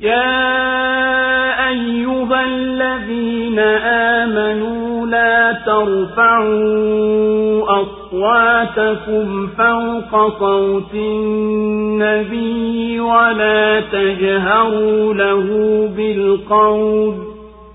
يا أيها الذين آمنوا لا ترفعوا أصواتكم فوق صوت النبي ولا تجهروا له بالقول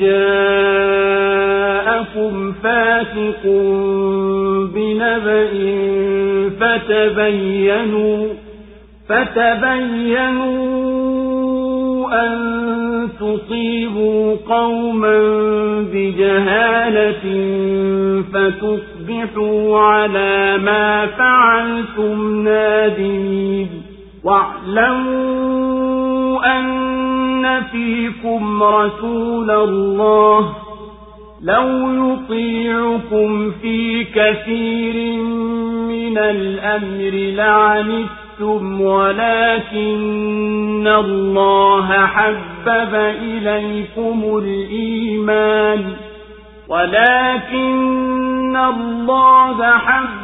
جاءكم فاسق بنبأ فتبينوا فتبينوا أن تصيبوا قوما بجهالة فتصبحوا على ما فعلتم نادمين واعلموا أن فيكم رسول الله لو يطيعكم في كثير من الأمر لعنتم ولكن الله حبب إليكم الإيمان ولكن الله حبب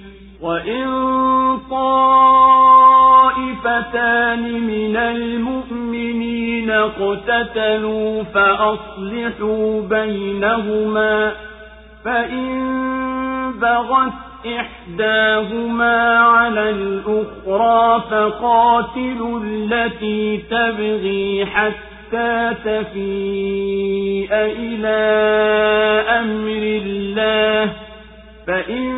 وإن طائفتان من المؤمنين اقتتلوا فأصلحوا بينهما فإن بغت إحداهما على الأخرى فقاتلوا التي تبغي حتى تفيء إلى أمر الله فإن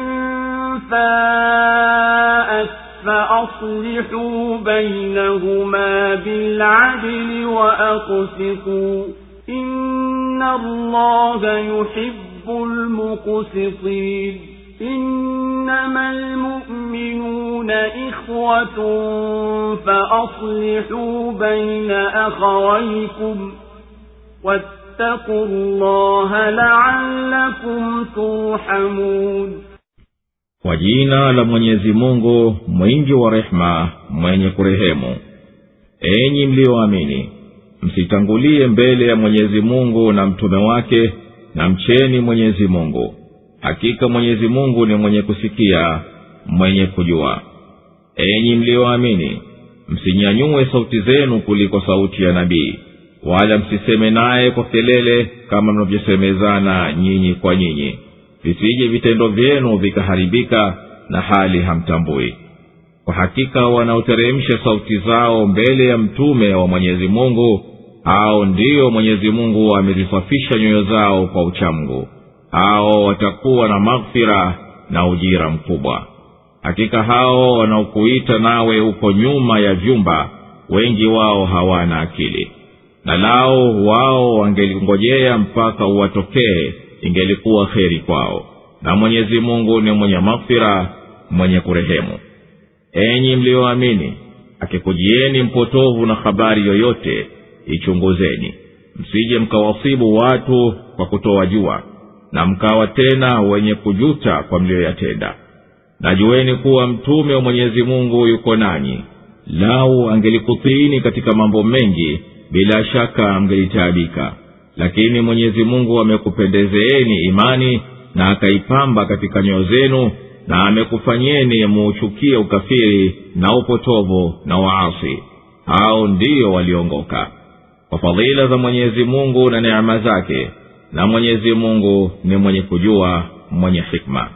فاءت فأصلحوا بينهما بالعدل وأقسطوا إن الله يحب المقسطين إنما المؤمنون إخوة فأصلحوا بين أخويكم واتقوا الله لعلكم ترحمون kwa jina la mwenyezi mungu mwingi wa rehema mwenye kurehemu enyi mliyoamini msitangulie mbele ya mwenyezi mungu na mtume wake na mcheni mwenyezi mungu hakika mwenyezi mungu ni mwenye kusikia mwenye kujua enyi mliyoamini msinyanyue sauti zenu kuliko sauti ya nabii wala msiseme naye kwa kelele kama mnavyosemezana nyinyi kwa nyinyi. Visije vitendo vyenu vikaharibika na hali hamtambui. Kwa hakika wanaoteremsha sauti zao mbele ya mtume wa mwenyezi mungu hao ndiyo mwenyezi mungu amezisafisha nyoyo zao kwa uchamgu. Hao watakuwa na maghfira na ujira mkubwa. Hakika hao wanaokuita nawe uko nyuma ya vyumba wengi wao hawana akili na lao wao wangelingojea mpaka uwatokee ingelikuwa kheri kwao. Na mwenyezi mungu ni mwenye maghfira mwenye kurehemu. Enyi mliyoamini akikujieni mpotovu na habari yoyote ichunguzeni. Msije mkawasibu watu kwa kutowajua na mkawa tena wenye kujuta kwa mliyoyatenda najueni kuwa mtume wa mwenyezi mungu yuko nanyi. Lau angelikutiini katika mambo mengi bila shaka mgelitaabika lakini mwenyezi mungu amekupendezeeni imani na akaipamba katika nyoyo zenu na amekufanyeni muuchukie ukafiri na upotovu na waasi. Hao ndiyo waliongoka. Kwa fadhila za mwenyezi mungu na neema zake na mwenyezi mungu ni mwenye kujua mwenye hikma.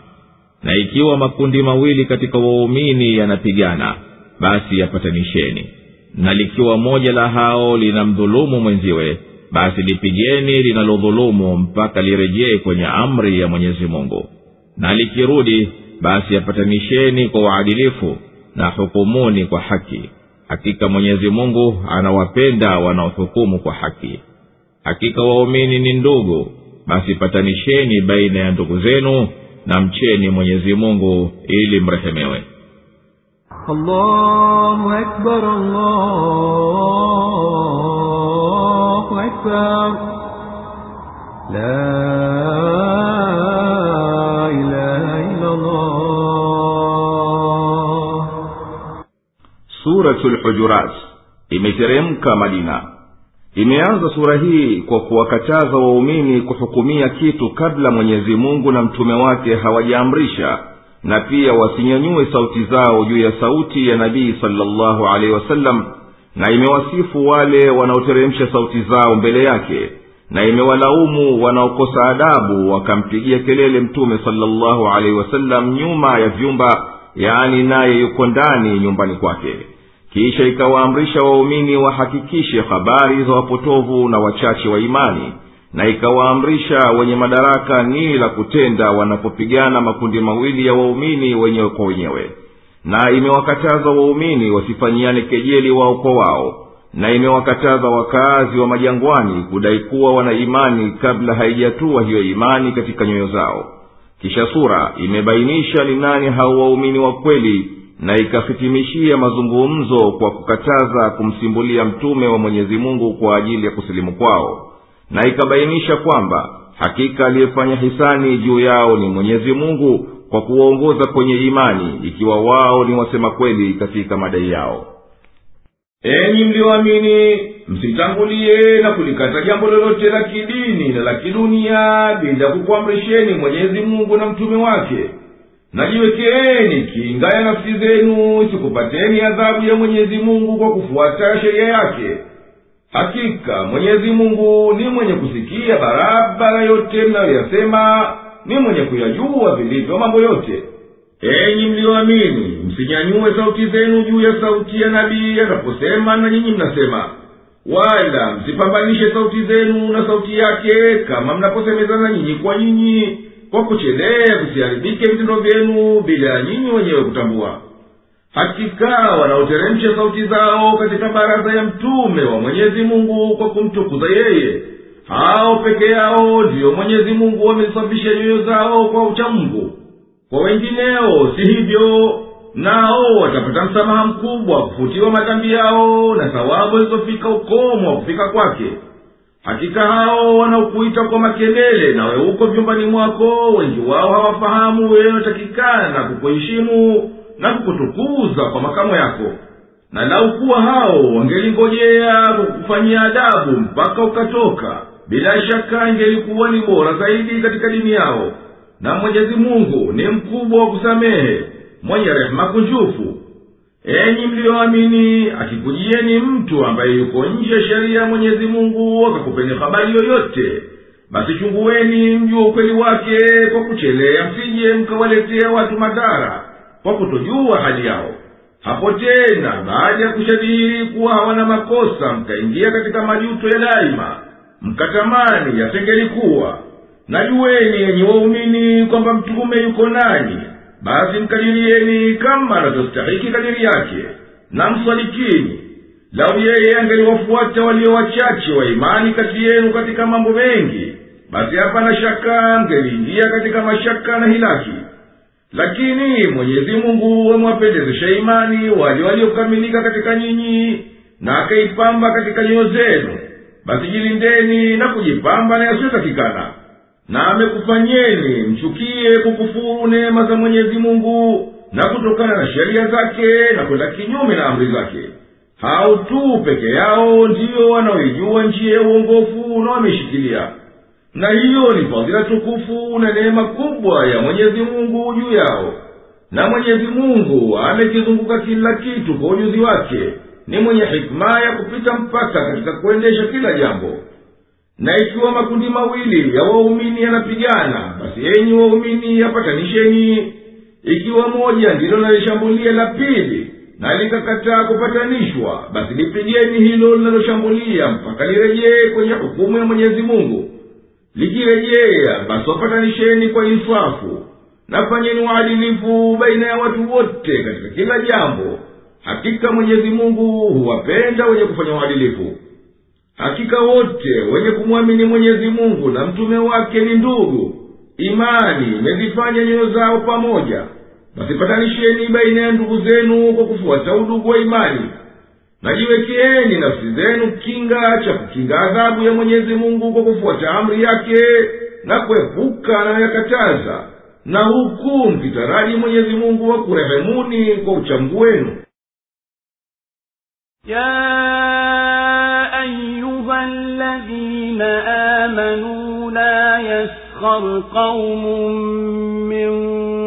Na ikiwa makundi mawili katika waumini yanapigana basi yapatanisheni na likiwa moja la hao linamdhulumu mwenziwe basi lipigeni linalodhulumu mpaka lirejee kwenye amri ya mwenyezi mungu. Na likirudi basi yapatanisheni kwa uadilifu na hukumuni kwa haki. Hakika mwenyezi mungu anawapenda wanaohukumu kwa haki. Hakika waumini ni ndugu basi patanisheni baina ya ndugu zenu na mcheni mwenyezi mungu ili mrehemewe الله أكبر الله أكبر لا إله إلا الله suratul hujurat imeteremka madina imeanza sura hii kwa kuwakataza waumini kuhukumia kitu kabla mwenyezi mungu na mtume wake hawajaamrisha na pia wasinyanyue sauti zao juu ya sauti ya nabii salllahu alehi wasallam na imewasifu wale wanaoteremsha sauti zao mbele yake na imewalaumu wanaokosa adabu wakampigia kelele mtume salllahu alaihi wasallam nyuma ya vyumba yaani naye yuko ndani nyumbani kwake. Kisha ikawaamrisha waumini wahakikishe habari za wapotovu na wachache wa imani na ikawaamrisha wenye madaraka nini la kutenda wanapopigana makundi mawili ya waumini wenyewe kwa wenyewe. Na imewakataza waumini wasifanyiane kejeli wao kwa wao na imewakataza wakaazi wa majangwani kudai kuwa wana imani kabla haijatua hiyo imani katika nyoyo zao. Kisha sura imebainisha ni nani hao waumini wa kweli na ikahitimishia mazungumzo kwa kukataza kumsimbulia mtume wa mwenyezi mungu kwa ajili ya kusilimu kwao na ikabainisha kwamba hakika aliyefanya hisani juu yao ni mwenyezi mungu kwa kuwaongoza kwenye imani ikiwa wao ni wasema kweli katika madai yao. Enyi mlioamini msitangulie na kulikata jambo lolote la kidini na la kidunia bila kukuamrisheni mwenyezi mungu na mtume wake. Najiwekeeni kinga ya nafsi zenu isikupateni adhabu ya mwenyezi mungu kwa kufuata sheria yake hakika mwenyezi mungu ni mwenye kusikia barabara yote mnayoyasema ni mwenye kuyajua vilivyo mambo yote. Enyi mliyoamini msinyanyue sauti zenu juu ya sauti ya nabii anaposema na nyinyi mnasema. Wala msipambanishe sauti zenu na sauti yake kama mnaposemezana nyinyi kwa nyinyi kwa kuchelea visiharibike vitendo vyenu bila ya nyinyi wenyewe kutambua hakika wanaoteremsha sauti zao katika baraza ya mtume wa mwenyezi mungu kwa kumtukuza yeye. Hao peke yao ndiyo mwenyezi mungu wamesafisha nyoyo zao kwa uchamgu. Kwa wengineo si hivyo? Nao watapata msamaha mkubwa kufutiwa madhambi yao na thawabu zilizofika ukomo wa kufika kwake. Hakika hao wanaokuita kwa makelele nawe uko vyumbani mwako wengi wao hawafahamu yanayotakikana kukuheshimu na kukutukuza kwa makamo yako. Na lau kuwa hao wangelingojea kukufanyia adabu mpaka ukatoka bila shaka ingelikuwa ni bora zaidi katika dini yao. Na mwenyezi mungu ni mkubwa wa kusamehe mwenye rehema kunjufu. Enyi mliyoamini akikujieni mtu ambaye yuko nje ya sheria mwenyezi mungu akakupeni habari yoyote basi chunguweni mjua ukweli wake kwa kuchelea msije mkawaletea watu madhara kwa kutojua hali yao. Hapo tena baada ya kushadiri kuwa hawana makosa mkaingia katika majuto ya daima mkatamani yasengelikuwa najueni yenye waumini kwamba mtume yuko nanyi basi mkadirieni kama anavyostahiki kadiri yake na mswalikini lau yeye angeliwafuata walio wachache wa imani kati yenu katika mambo mengi basi hapana shaka mngeliingia katika mashaka na hilaki lakini mwenyezi mungu wamewapendezesha imani wale waliokamilika katika nyinyi na akaipamba katika nyoyo zenu basi jilindeni na kujipamba na yasiyotakikana. Na amekufanyeni mchukie kukufuru neema za mwenyezi mungu na kutokana na sheria zake na kwenda kinyume na amri zake. Hao tu peke yao ndiyo wanaoijua njia ya uongofu na wameishikilia na hiyo ni fadhila tukufu na neema kubwa ya mwenyezi mungu juu yao. Na mwenyezi mungu amekizunguka kila kitu kwa ujuzi wake. Ni mwenye hikma ya kupita mpaka katika kuendesha kila jambo. Na ikiwa makundi mawili ya waumini yanapigana basi enyi waumini yapatanisheni. Ikiwa moja ndilo nalishambulia la pili na likakataa kupatanishwa basi lipigeni hilo linaloshambulia mpaka lirejee kwenye hukumu ya mwenyezi mungu likirejea basi wapatanisheni kwa insafu na fanyeni uadilifu baina ya watu wote katika kila jambo. Hakika mwenyezi mungu huwapenda wenye kufanya uadilifu. Hakika wote wenye kumwamini mwenyezi mungu na mtume wake ni ndugu. Imani imezifanya nyoyo zao pamoja. Basi patanisheni baina ya ndugu zenu kwa kufuata udugu wa imani najiwekeeni nafsi zenu kinga cha kukinga adhabu ya mwenyezi mungu kwa kufuata amri yake na kuepuka anayoyakataza na huku mkitaraji mwenyezi mungu wa kurehemuni kwa uchamgu wenu يا أيها الذين آمنوا لا يسخر قوم من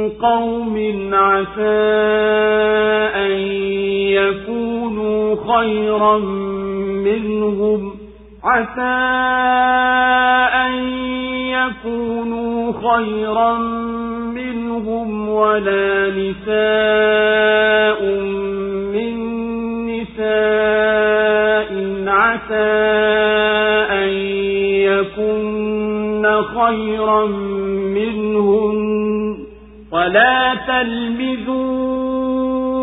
قوم عسى خيرا منهم عسى أن يكونوا خيرا منهم ولا نساء من نساء عسى أن يكن خيرا منهن ولا تلمزوا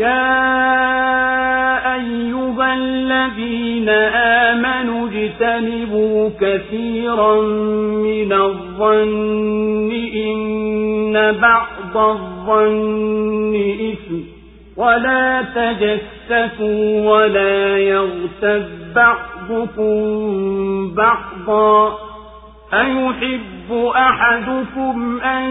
يا أيها الذين آمنوا اجتنبوا كثيرا من الظن إن بعض الظن إثم ولا تجسسوا ولا يغتب بعضكم بعضا أيحب أحدكم أن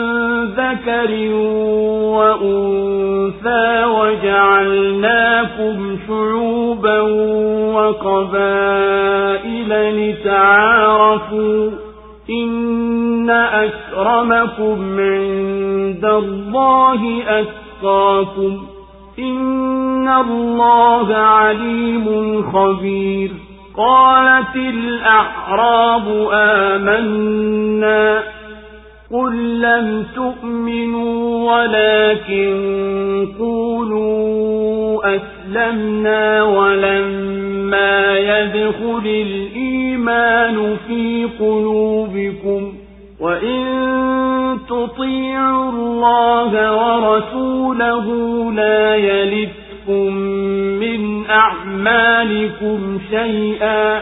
ذكر وأنثى وجعلناكم شعوبا وقبائل لتعارفوا إن أكرمكم عند الله أتقاكم إن الله عليم خبير قالت الأعراب آمنا قل لم تؤمنوا ولكن قولوا أسلمنا ولما يدخل الإيمان في قلوبكم وإن تطيعوا الله ورسوله لا يلدكم من أعمالكم شيئا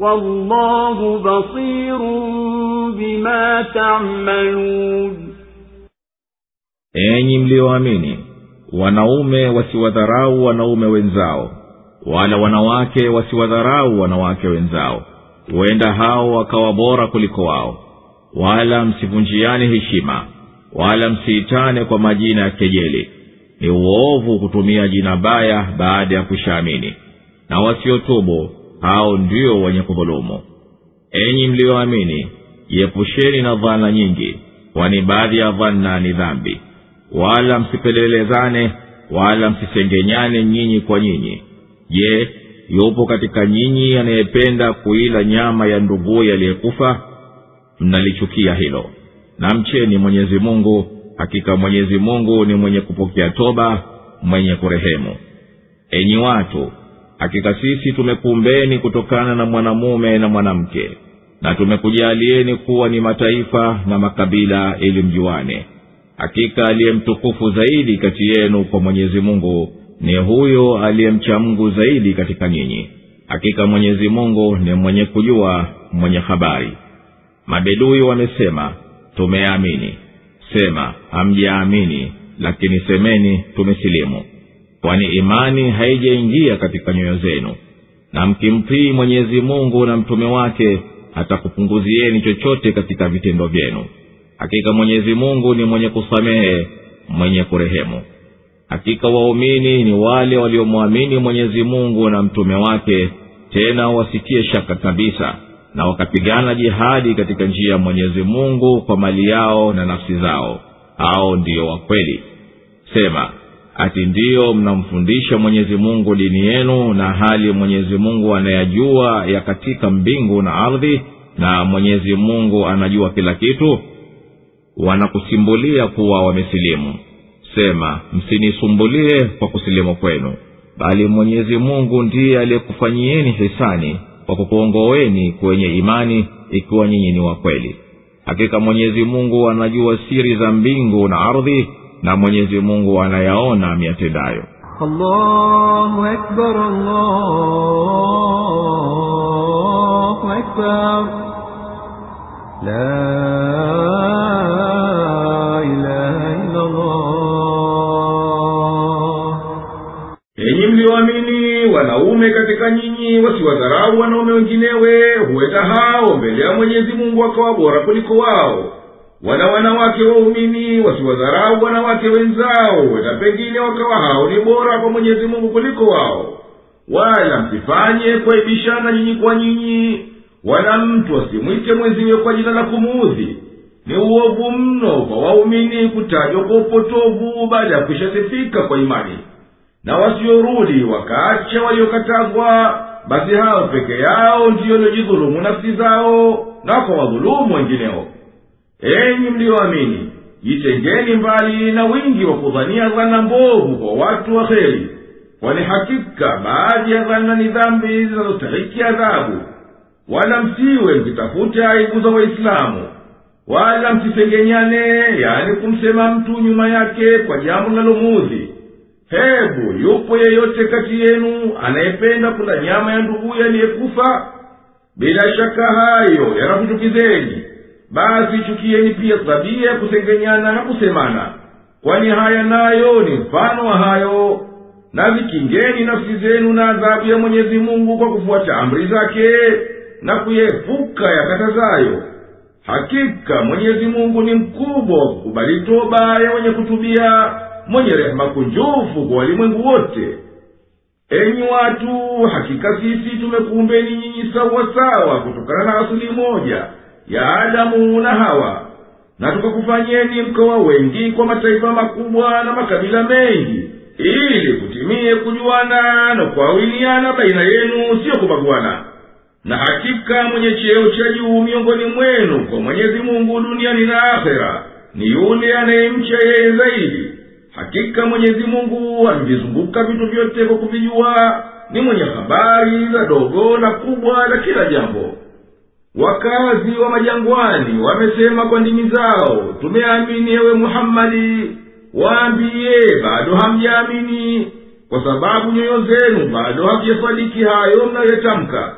والله بصير بما تعملون enyi mlioamini wanaume wasiwadharau wanaume wenzao wala wanawake wasiwadharau wanawake wenzao huenda hao wakawa bora kuliko wao wala msivunjiane heshima wala msiitane kwa majina ya kejeli ni uovu kutumia jina baya baada ya kushaamini na wasiotubu hao ndio wenye kudhulumu. Enyi mliyoamini jiepusheni na dhana nyingi kwani baadhi ya dhanna ni dhambi. Wala msipelelezane wala msisengenyane nyinyi kwa nyinyi. Je yupo katika nyinyi anayependa kuila nyama ya nduguye aliyekufa mnalichukia hilo. Na mcheni mwenyezi mungu. Hakika mwenyezi mungu ni mwenye kupokea toba mwenye kurehemu. Enyi watu hakika sisi tumekuumbeni kutokana na mwanamume na mwanamke na tumekujalieni kuwa ni mataifa na makabila ili mjuane. Hakika aliye mtukufu zaidi kati yenu kwa mwenyezi mungu ni huyo aliyemcha mungu zaidi katika nyinyi. Hakika mwenyezi mungu ni mwenye kujua mwenye habari. Mabedui wamesema tumeamini. Sema hamjaamini lakini semeni tumesilimu kwani imani haijaingia katika nyoyo zenu. Na mkimtii mwenyezi mungu na mtume wake hatakupunguzieni chochote katika vitendo vyenu. Hakika mwenyezi mungu ni mwenye kusamehe mwenye kurehemu. Hakika waumini ni wale waliomwamini mwenyezi mungu na mtume wake tena wasitie shaka kabisa na wakapigana jihadi katika njia ya mwenyezi mungu kwa mali yao na nafsi zao. Hao ndiyo wakweli sema ati ndiyo mnamfundisha mwenyezi mungu dini yenu na hali mwenyezi mungu anayajua ya katika mbingu na ardhi na mwenyezi mungu anajua kila kitu wanakusimbulia kuwa wamesilimu. Sema msinisumbulie kwa kusilimu kwenu bali mwenyezi mungu ndiye aliyekufanyieni hisani kwa kukuongoweni kwenye imani ikiwa nyinyi ni wakweli hakika mwenyezi mungu anajua siri za mbingu na ardhi na mwenyezi mungu anayaona miatendayo Enyi mlioamini wanaume katika nyinyi wasiwadharau wanaume wenginewe, huenda hao mbele ya Mwenyezi Mungu wakawa bora kuliko wao wala wanawake waumini wasiwadharau wanawake wenzao huenda pengine wakawa hao ni bora kwa mwenyezi mungu kuliko wao. Wala msifanye kuaibishana nyinyi kwa nyinyi wala mtu asimwite mwenziwe kwa jina la kumuudhi. Ni uovu mno kwa waumini kutajwa kwa upotovu baada ya kuishasifika kwa imani. Na wasiorudi wakaacha waliokatazwa basi hao peke yao ndiyo waliojidhulumu nafsi zao na kwa wadhulumu wengineo enyi mliyoamini jitengeni mbali na wingi wa kudhania dhana mbovu kwa watu wa heri kwani hakika baadhi ya dhana ni dhambi zinazostahiki adhabu. Wala msiwe mkitafute aibu za waislamu. Wala msisengenyane yani kumsema mtu nyuma yake kwa jambo linalomuudhi hebu yupo yeyote kati yenu anayependa kula nyama ya nduguye aliyekufa? Bila shaka hayo yanakuchukizeni basi chukieni pia tabia ya kusengenyana na kusemana. Kwani haya nayo ni mfano wa hayo. Na zikingeni nafsi zenu na adhabu ya mwenyezi mungu kwa kufuata amri zake na kuyepuka yakatazayo. Hakika mwenyezi mungu ni mkubwa wa kukubali toba ya wenye kutubia mwenye rehema kunjufu kwa walimwengu wote. Enyi watu hakika sisi tumekuumbeni nyinyi sawasawa kutokana na asili moja ya adamu na hawa na tukakufanyeni mkawa wengi kwa mataifa makubwa na makabila mengi ili kutimie kujuana na kuawiliana baina yenu siyo kubaguana. Na hakika mwenye cheo cha juu miongoni mwenu kwa mwenyezi mungu duniani na akhera ni yule anayemcha yeye zaidi. Hakika mwenyezi mungu amevizunguka vitu vyote kwa kuvijua ni mwenye habari za dogo na kubwa la kila jambo wakazi wa majangwani wamesema kwa ndimi zao tumeamini ewe muhammadi waambiye bado hamjaamini kwa sababu nyoyo zenu bado hazijasadiki hayo mnayoyatamka.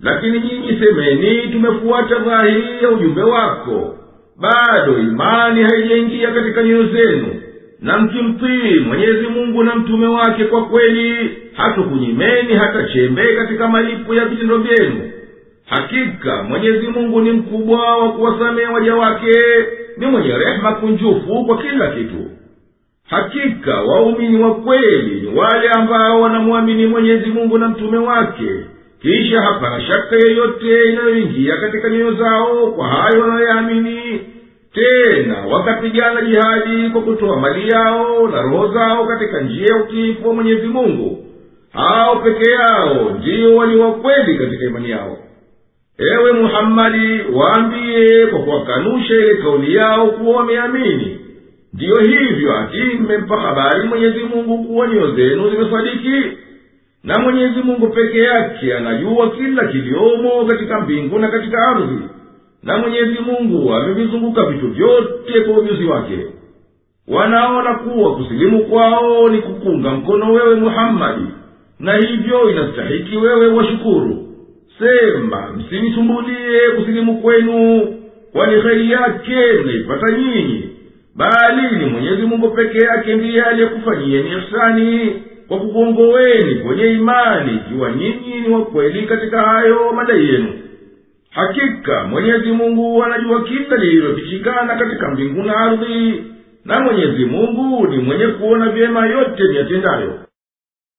Lakini nyinyi semeni tumefuata dhahiri ya ujumbe wako. Bado imani haijaingia katika nyoyo zenu. Na mkimtii mwenyezi mungu na mtume wake kwa kweli hatukunyimeni hata chembe katika malipo ya vitendo vyenu hakika mwenyezi mungu ni mkubwa wa kuwasamehe waja wake ni mwenye rehema kunjufu kwa kila kitu. Hakika waumini wa kweli ni wale ambao wanamwamini mwenyezi mungu na mtume wake. Kisha hapana shaka yeyote inayoingia katika nyoyo zao kwa hayo wanayoyaamini tena wakapigana jihadi kwa kutoa mali yao na roho zao katika njia ya utiifu wa mwenyezi mungu. Hao peke yao ndiyo walio kweli katika imani yao ewe muhammadi waambiye kwa kuwakanusha ile kauli yao kuwa wameamini. Ndiyo hivyo ati mmempa habari mwenyezi mungu kuwa nyoyo zenu zimesadiki. Na mwenyezi mungu peke yake anajua kila kiliomo katika mbingu na katika ardhi. Na mwenyezi mungu amevizunguka vitu vyote kwa ujuzi wake. Wanaona kuwa kusilimu kwao ni kukunga mkono wewe muhammadi. Na hivyo inastahiki wewe washukuru sema msinisumbulie kusilimu kwenu kwani heri yake mnaipata nyinyi. Bali ni mwenyezi mungu peke yake ndiye aliyekufanyieni ihsani kwa kukuongoweni kwenye imani ikiwa nyinyi ni wakweli katika hayo madai yenu. Hakika mwenyezi mungu anajua kila lililofichikana katika mbingu na ardhi na mwenyezi mungu ni mwenye kuona vyema yote niyatendayo